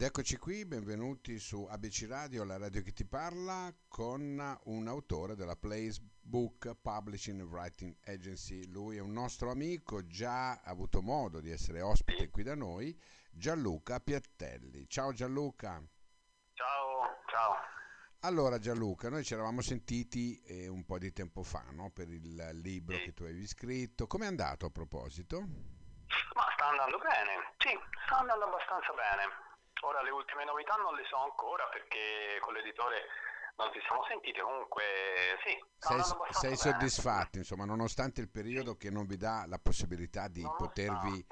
Ed eccoci qui, benvenuti su ABC Radio, la radio che ti parla, con un autore della Place Book Publishing and Writing Agency. Lui è un nostro amico, già ha avuto modo di essere ospite qui da noi, Gianluca Piattelli. Ciao Gianluca. Ciao, ciao. Allora Gianluca, noi ci eravamo sentiti eh, un po' di tempo fa no? per il libro sì. che tu avevi scritto. Com'è andato a proposito? Ma sta andando bene, sì, sta andando abbastanza bene. Ora le ultime novità non le so ancora perché con l'editore non ci siamo sentiti, comunque sì. Sei, sei soddisfatto, insomma, nonostante il periodo che non vi dà la possibilità di potervi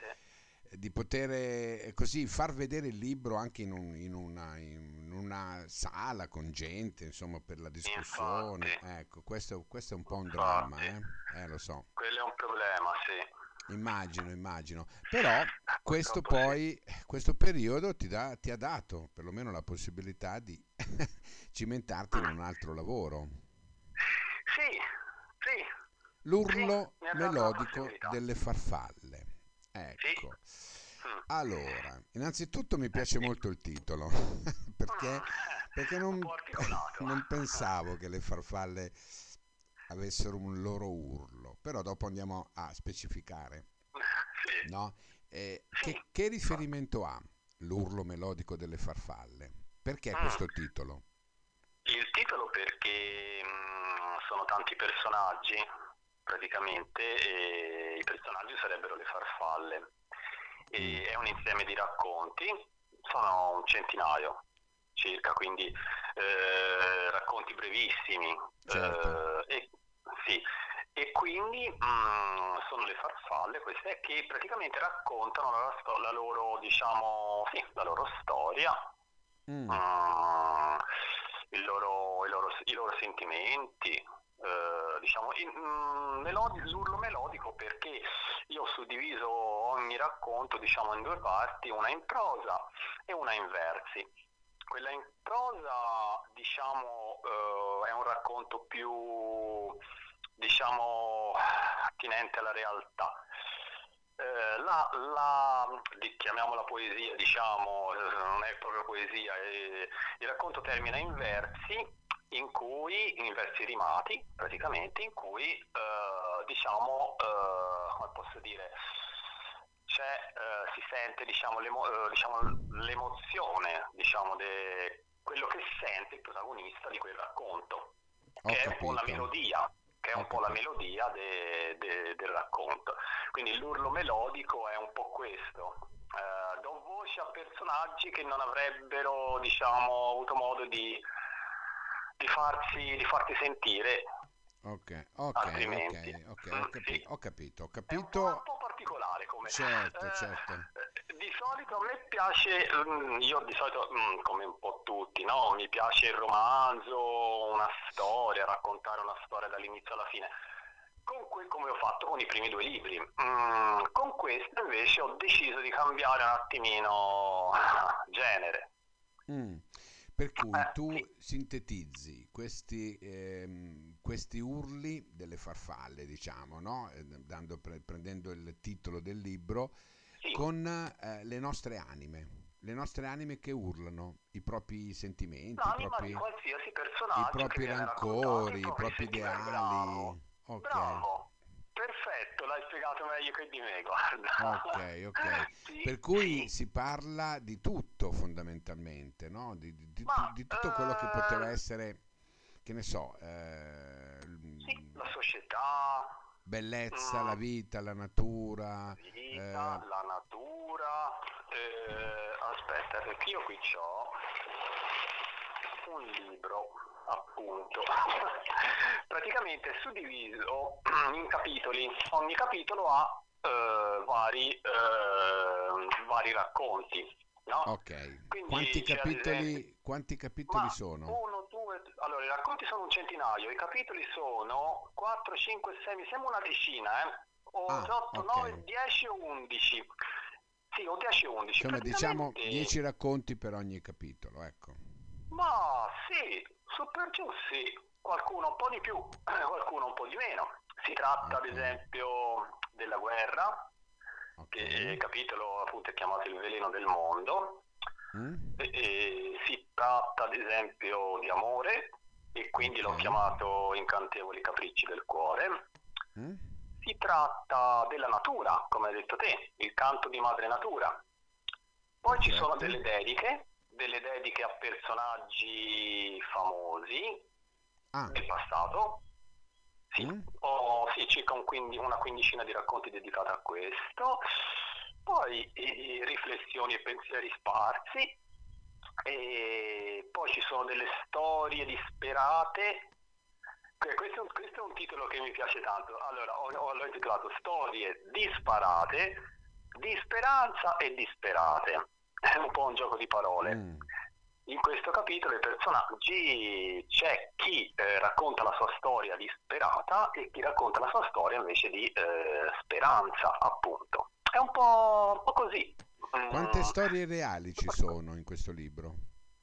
di poter eh, così far vedere il libro anche in, un, in, una, in, una, sala con gente, insomma, per la discussione. Infatti. Ecco, questo, questo, è un po' un dramma, eh? eh? lo so. Quello è un problema, sì. Immagino, immagino. Però questo poi, questo periodo ti, dà, ti ha dato perlomeno la possibilità di cimentarti in un altro lavoro. Sì, sì. L'urlo sì, melodico delle farfalle. Ecco. Sì. Mm. Allora, innanzitutto mi piace molto il titolo, perché, perché non, non pensavo che le farfalle avessero un loro urlo, però dopo andiamo a specificare. Sì. No? Eh, che, che, riferimento ha l'urlo melodico delle farfalle? Perché mm. questo titolo? Il titolo perché mh, mm, sono tanti personaggi praticamente e i personaggi sarebbero le farfalle. E mm. È un insieme di racconti, sono un centinaio circa, quindi eh, racconti brevissimi. Certo. Eh, quindi mh, mm, sono le farfalle queste che praticamente raccontano la, la loro, diciamo, sì, la loro storia, mm. mh, il loro, i, loro, i, loro, sentimenti, eh, diciamo, in, mh, melodi, l'urlo melodico perché io ho suddiviso ogni racconto diciamo, in due parti, una in prosa e una in versi. Quella in prosa diciamo, eh, è un racconto più diciamo, attinente alla realtà. Eh, la, la, chiamiamola poesia, diciamo, eh, non è proprio poesia, eh, il racconto termina in versi, in cui, in versi rimati praticamente, in cui eh, diciamo, eh, come posso dire, eh, si sente diciamo, l'emo, diciamo, l'emozione, diciamo, de, quello che sente il protagonista di quel racconto, Ho che capito. è un po' la melodia che è un po' la melodia de, de, del racconto. Quindi l'urlo melodico è un po' questo. Eh, do voce a personaggi che non avrebbero diciamo, avuto modo di, di, farsi, di farti sentire Ok, ok, altrimenti. ok, okay ho, capi- sì. ho, capito, ho capito. È un po', un po particolare come... Certo, eh, certo. Di solito a me piace, mm, io di solito, mm, come un po' tutti, no? mi piace il romanzo, una storia, raccontare una storia dall'inizio alla fine. Con que- come ho fatto con i primi due libri. Mm, con questo invece ho deciso di cambiare un attimino genere. Mm. Per cui Eh, tu sintetizzi questi, ehm, questi urli delle farfalle, diciamo, no? Dando- pre- prendendo il titolo del libro, Sì. con eh, le nostre anime, le nostre anime che urlano i propri sentimenti, i L'anima propri, i propri rancori, i propri ideali. Bravo, Ok, bravo, perfetto, l'hai spiegato meglio che di me, guarda. ok, ok. Sì, Per cui sì. si parla di tutto fondamentalmente, no? Di, di- di- Ma, di tutto quello che poteva eh, essere, che ne so, eh, Sì, la società, bellezza, Mm. la vita, la natura. vita, eh, la natura. eh, aspetta, perché io qui ho un libro, appunto. Praticamente è suddiviso in capitoli. Ogni capitolo ha eh, vari, eh, vari racconti. No? ok, Quindi quanti capitoli, esempio- quanti capitoli sono? Uno, due, allora i racconti sono un centinaio, i capitoli sono 4, 5, 6, mi sembra una decina, eh? O Ah, 8, ok. 9, 10 o 11. Sì, o 10 o 11. Insomma, diciamo Praticamente- 10 racconti per ogni capitolo, ecco. Ma sì, su per giù sì, qualcuno un po' di più, qualcuno un po' di meno. Si tratta ad esempio della guerra, Ok. che il capitolo appunto è chiamato Il veleno del mondo. Mm? E, e, si tratta ad esempio di amore e quindi okay. l'ho chiamato Incantevoli capricci del cuore. Mm? Si tratta della natura, come hai detto te, il canto di madre natura. Poi Perfetto. ci sono delle dediche, delle dediche a personaggi famosi ah. del passato. Sì, mm. ho sì, circa un quindi, una quindicina di racconti dedicati a questo. Poi eh, riflessioni e pensieri sparsi, e poi ci sono delle storie disperate. Questo, questo, è un titolo che mi piace tanto. Allora, ho, ho, l'ho intitolato Storie disparate, di speranza e disperate. È un po' un gioco di parole. Mm. In questo capitolo i personaggi c'è chi eh, racconta la sua storia disperata e chi racconta la sua storia invece di eh, speranza, appunto. È un po', un po così. Quante mm. storie reali ci sono in questo libro?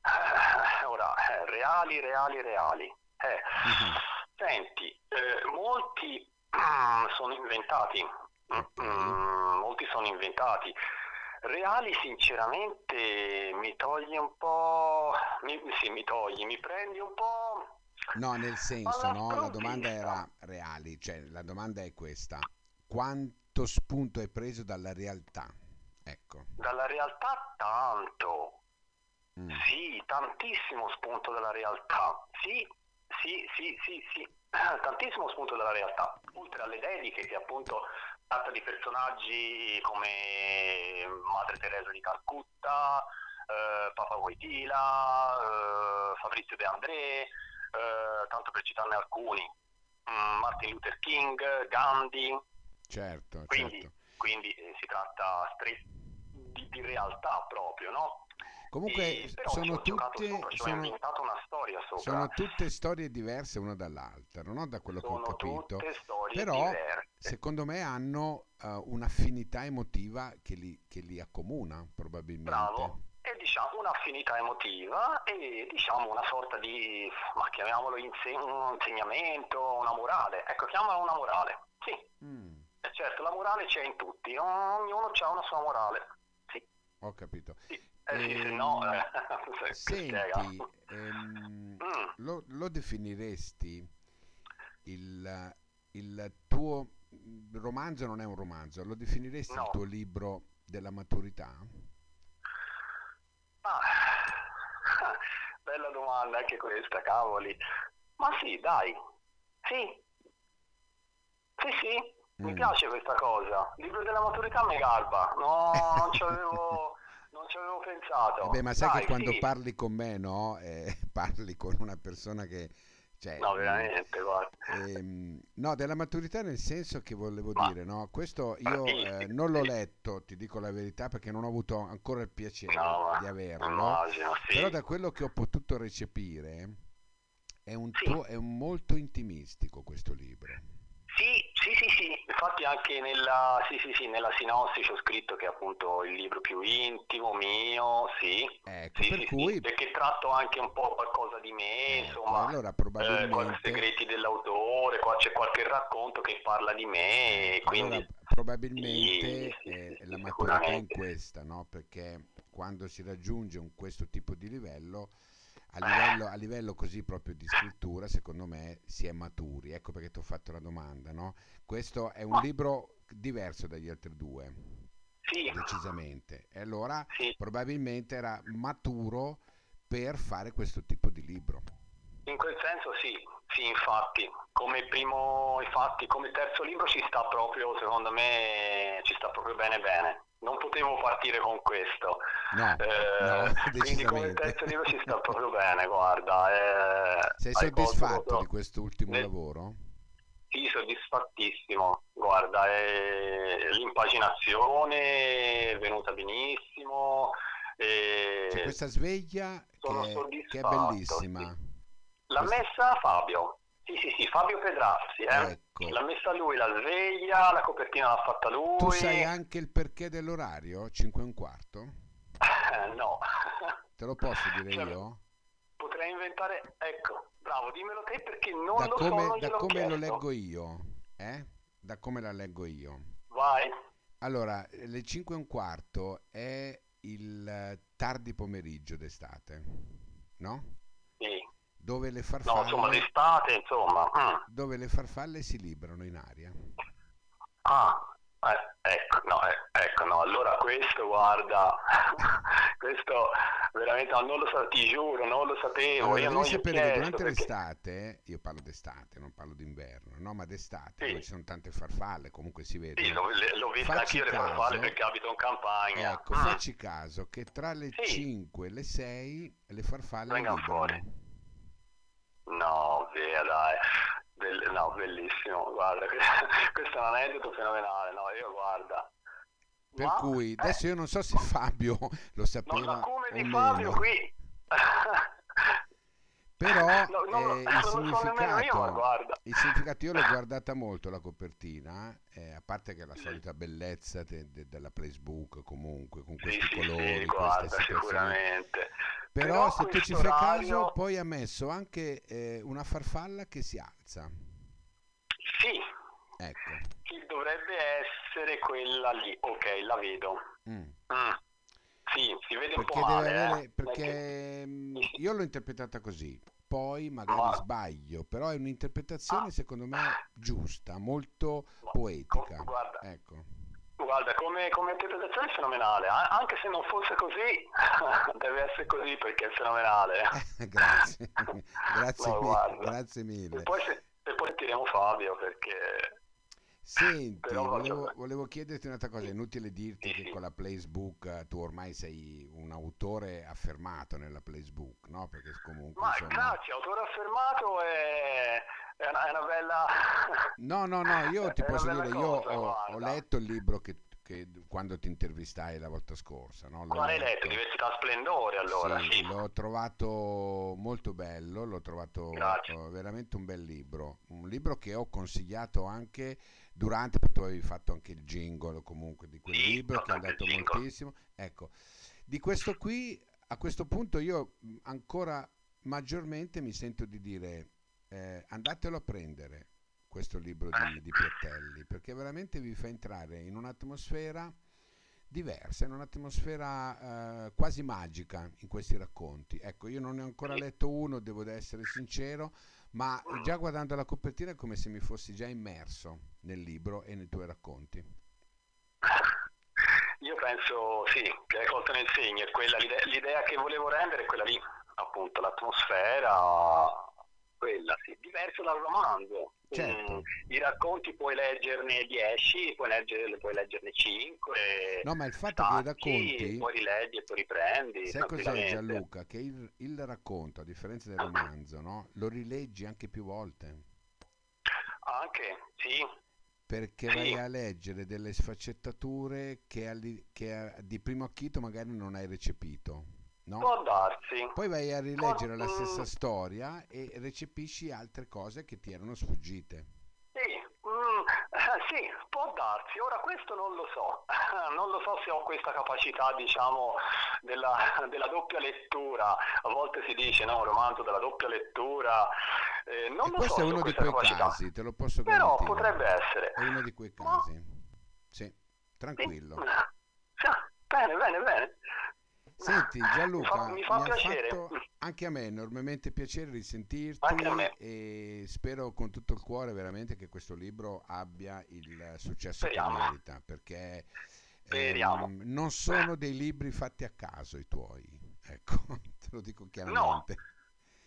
Eh, ora, reali, reali, reali. Uh-huh. Senti, eh, molti mm, sono inventati, mm, molti sono inventati. Reali sinceramente mi togli un po', mi, sì mi togli, mi prendi un po'... No, nel senso, no, la domanda era reali, cioè la domanda è questa, quanto spunto hai preso dalla realtà? Ecco. Dalla realtà tanto. Mm. Sì, tantissimo spunto dalla realtà. Sì, sì, sì, sì, sì. tantissimo spunto dalla realtà. Oltre alle dediche che appunto tratta di personaggi come Madre Teresa di Calcutta, eh, Papa Wojtyla, eh, Fabrizio De André, eh, tanto per citarne alcuni, mm, Martin Luther King, Gandhi. Certo, quindi, certo. quindi eh, si tratta stretto di, di realtà proprio, no? Comunque sono tutte, sono, sono tutte, storie diverse una dall'altra, no? da quello sono che ho capito. Però diverse. secondo me hanno uh, un'affinità emotiva che li, che li, accomuna probabilmente. Bravo. E diciamo un'affinità emotiva e diciamo una sorta di, ma chiamiamolo inseg- un insegnamento, una morale. Ecco, chiamala una morale. Sì. Mm. E certo, la morale c'è in tutti, ognuno ha una sua morale. Ho capito. Sì. Eh, sì, se no, ehm, eh, senti, ehm, mm. lo, lo, definiresti il, il, tuo romanzo non è un romanzo, lo definiresti no. il tuo libro della maturità? Ah, bella domanda anche questa, cavoli. Ma sì, dai, sì, sì, sì, mi mm. piace questa cosa. Il libro della maturità mi garba, no, non ci avevo non ci avevo pensato. Beh, ma sai Dai, che quando sì. parli con me, no? Eh, parli con una persona che... Cioè, no, veramente, guarda. Ehm, no, della maturità nel senso che volevo ma, dire, no? Questo io eh, non l'ho letto, ti dico la verità, perché non ho avuto ancora il piacere no, di averlo. Immagino, sì. Però da quello che ho potuto recepire, è un, sì. tuo, è un molto intimistico questo libro. Sì, infatti anche nella, sì, sì, sì, nella sinossi ho scritto che è appunto il libro più intimo mio, sì, ecco, sì, per sì, cui... sì, perché tratto anche un po' qualcosa di me, ecco, insomma, allora probabilmente... eh, segreti dell'autore, qua c'è qualche racconto che parla di me, ecco, quindi... Allora, probabilmente eh, la maturità in questa, no? Perché quando si raggiunge un, questo tipo di livello a livello, a livello, così proprio di scrittura, secondo me si è maturi. Ecco perché ti ho fatto la domanda, no? Questo è un libro diverso dagli altri due. Sì. Decisamente. E allora sì. probabilmente era maturo per fare questo tipo di libro. In quel senso sì, sì, infatti. Come primo, infatti, come terzo libro ci sta proprio, secondo me, ci sta proprio bene bene non potevo partire con questo. No, eh, no quindi come terzo libro ci sta proprio bene, guarda. Eh, Sei soddisfatto di quest'ultimo nel... lavoro? Sì, soddisfattissimo. Guarda, eh, l'impaginazione è venuta benissimo. C'è questa sveglia che, che, è bellissima. Sì. L'ha messa Fabio. Sì, sì, sì, Fabio Pedrassi, eh. ecco. l'ha messa lui la sveglia, la copertina l'ha fatta lui. Tu sai anche il perché dell'orario? 5 e un quarto? Eh, no. Te lo posso dire cioè, io? Potrei inventare, ecco, bravo, dimmelo te perché non da lo come, so, non Da come chiesto. lo leggo io, eh? Da come la leggo io. Vai. Allora, le 5 e un quarto è il tardi pomeriggio d'estate, no? Dove le farfalle... No, insomma, d'estate, insomma. Mm. Dove le farfalle si librano in aria. Ah, eh, ecco, no, eh, ecco, no, allora questo, guarda, questo veramente no, non lo so, ti giuro, non lo sapevo. Allora, io devi sapere che durante perché... l'estate, io parlo d'estate, non parlo d'inverno, no, ma d'estate, sì. dove ci sono tante farfalle, comunque si vede. Sì, l'ho, l'ho vista anch'io le farfalle perché abito in campagna. Ecco, mm. facci caso che tra le sì. 5 e le 6 le farfalle Vengono fuori. No, via dai. Bell- no, bellissimo, guarda, questo è un aneddoto fenomenale, no, io guarda. Per Ma, cui eh, adesso io non so se Fabio lo sapeva. No, come di Fabio qui. Però no, no, eh, il, significato, io, il, significato, io l'ho guardata molto la copertina, eh, a parte che la solita bellezza de, de, della Facebook comunque, con questi sì, colori, sì, guarda, sicuramente. Però, Però se tu ci fai orario... caso, poi ha messo anche eh, una farfalla che si alza. Sì. Ecco. Che dovrebbe essere quella lì. Ok, la vedo. Mm. Mm. Sì, si vede perché un po' male. Avere, eh. perché mm, io l'ho interpretata così. Poi magari Ma... sbaglio, però è un'interpretazione ah. secondo me giusta, molto poetica. Guarda, ecco. Guarda, come, come interpretazione è fenomenale, anche se non fosse così, deve essere così perché è fenomenale. grazie, grazie, no, mille, grazie mille. E poi, e poi sentiremo Fabio perché... Senti, volevo, volevo, chiederti un'altra cosa, è inutile dirti che con la Placebook eh, tu ormai sei un autore affermato nella Placebook, no? Perché comunque... Ma insomma... grazie, autore affermato è è una, è una bella... No, no, no, io ti posso dire, cosa, io ho, ho, letto il libro che, che, quando ti intervistai la volta scorsa. No? L'ho l'hai letto, Diversità Splendore allora, sì, sì. L'ho trovato molto bello, l'ho trovato Grazie. veramente un bel libro, un libro che ho consigliato anche durante, perché tu avevi fatto anche il jingle comunque di quel sì, libro che è andato moltissimo. Ecco, di questo qui, a questo punto io ancora maggiormente mi sento di dire eh, andatelo a prendere questo libro di, di Piattelli perché veramente vi fa entrare in un'atmosfera diversa, in un'atmosfera eh, quasi magica in questi racconti. Ecco, io non ne ho ancora letto uno, devo essere sincero, ma già guardando la copertina è come se mi fossi già immerso nel libro e nei tuoi racconti. Io penso sì, che hai colto nel segno, quella, l'idea, l'idea che volevo rendere è quella lì, appunto, l'atmosfera, quella, sì, diverso dal romanzo. Certo. Mm, I racconti puoi leggerne 10, puoi, leggerne, puoi leggerne 5. No, ma il fatto stacchi, che i racconti. Poi rileggi e poi riprendi. Sai cos'è Gianluca? Che il, il, racconto, a differenza del romanzo, no? lo rileggi anche più volte. Anche, sì. Perché sì. vai a leggere delle sfaccettature che, che di primo acchito magari non hai recepito. No? Può darsi. Poi vai a rileggere Può... la stessa storia e recepisci altre cose che ti erano sfuggite. Sì, mm, sì, può darsi. Ora questo non lo so. Non lo so se ho questa capacità, diciamo, della, della doppia lettura. A volte si dice, no, un romanzo della doppia lettura. Eh, non e lo questo so è uno di quei capacità. casi, te lo posso garantire. Però potrebbe essere. È uno di quei casi. Ma... Sì, tranquillo. Sì. Bene, bene, bene. Senti Gianluca, mi fa, mi fa piacere. anche a me enormemente piacere risentirti e spero con tutto il cuore veramente che questo libro abbia il successo Speriamo. che merita perché ehm, non sono dei libri fatti a caso i tuoi, ecco, te lo dico chiaramente.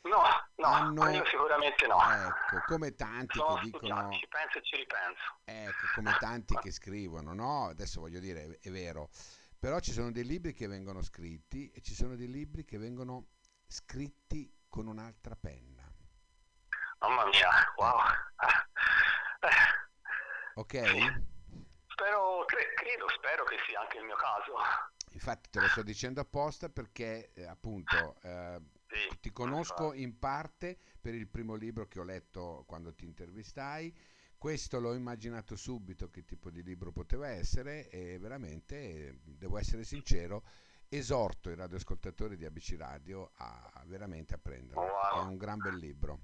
No. No, hanno, io sicuramente no. Ecco, come tanti Sono che dicono... Ci penso e ci ripenso. Ecco, come tanti che scrivono, no? Adesso voglio dire, è vero, però ci sono dei libri che vengono scritti e ci sono dei libri che vengono scritti con un'altra penna. Mamma mia, wow. Ok? Spero, cre- credo, spero che sia anche il mio caso. Infatti te lo sto dicendo apposta perché eh, appunto eh, sì, ti conosco in parte per il primo libro che ho letto quando ti intervistai questo l'ho immaginato subito che tipo di libro poteva essere e veramente, devo essere sincero, esorto i radioascoltatori di ABC Radio a veramente a prenderlo. Wow. È un gran bel libro.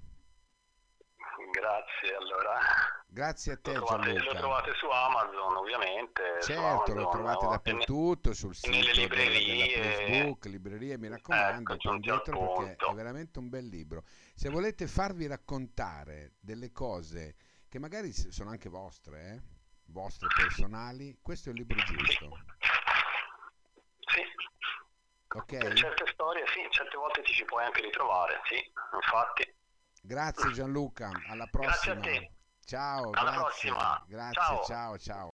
Grazie allora. Grazie a te lo trovate, Gianluca. Lo trovate su Amazon ovviamente. Certo, Amazon, lo trovate dappertutto, sul sito nelle librerie. Della Facebook, librerie, mi raccomando, ecco, dietro perché è veramente un bel libro. Se volete farvi raccontare delle cose che magari sono anche vostre, eh? vostre personali, questo è il libro giusto. Sì. Ok. Per certe storie, sì, certe volte ti ci puoi anche ritrovare, sì, infatti. Grazie Gianluca, alla prossima. Grazie a te. Ciao, alla grazie. prossima. Grazie, ciao, ciao. ciao.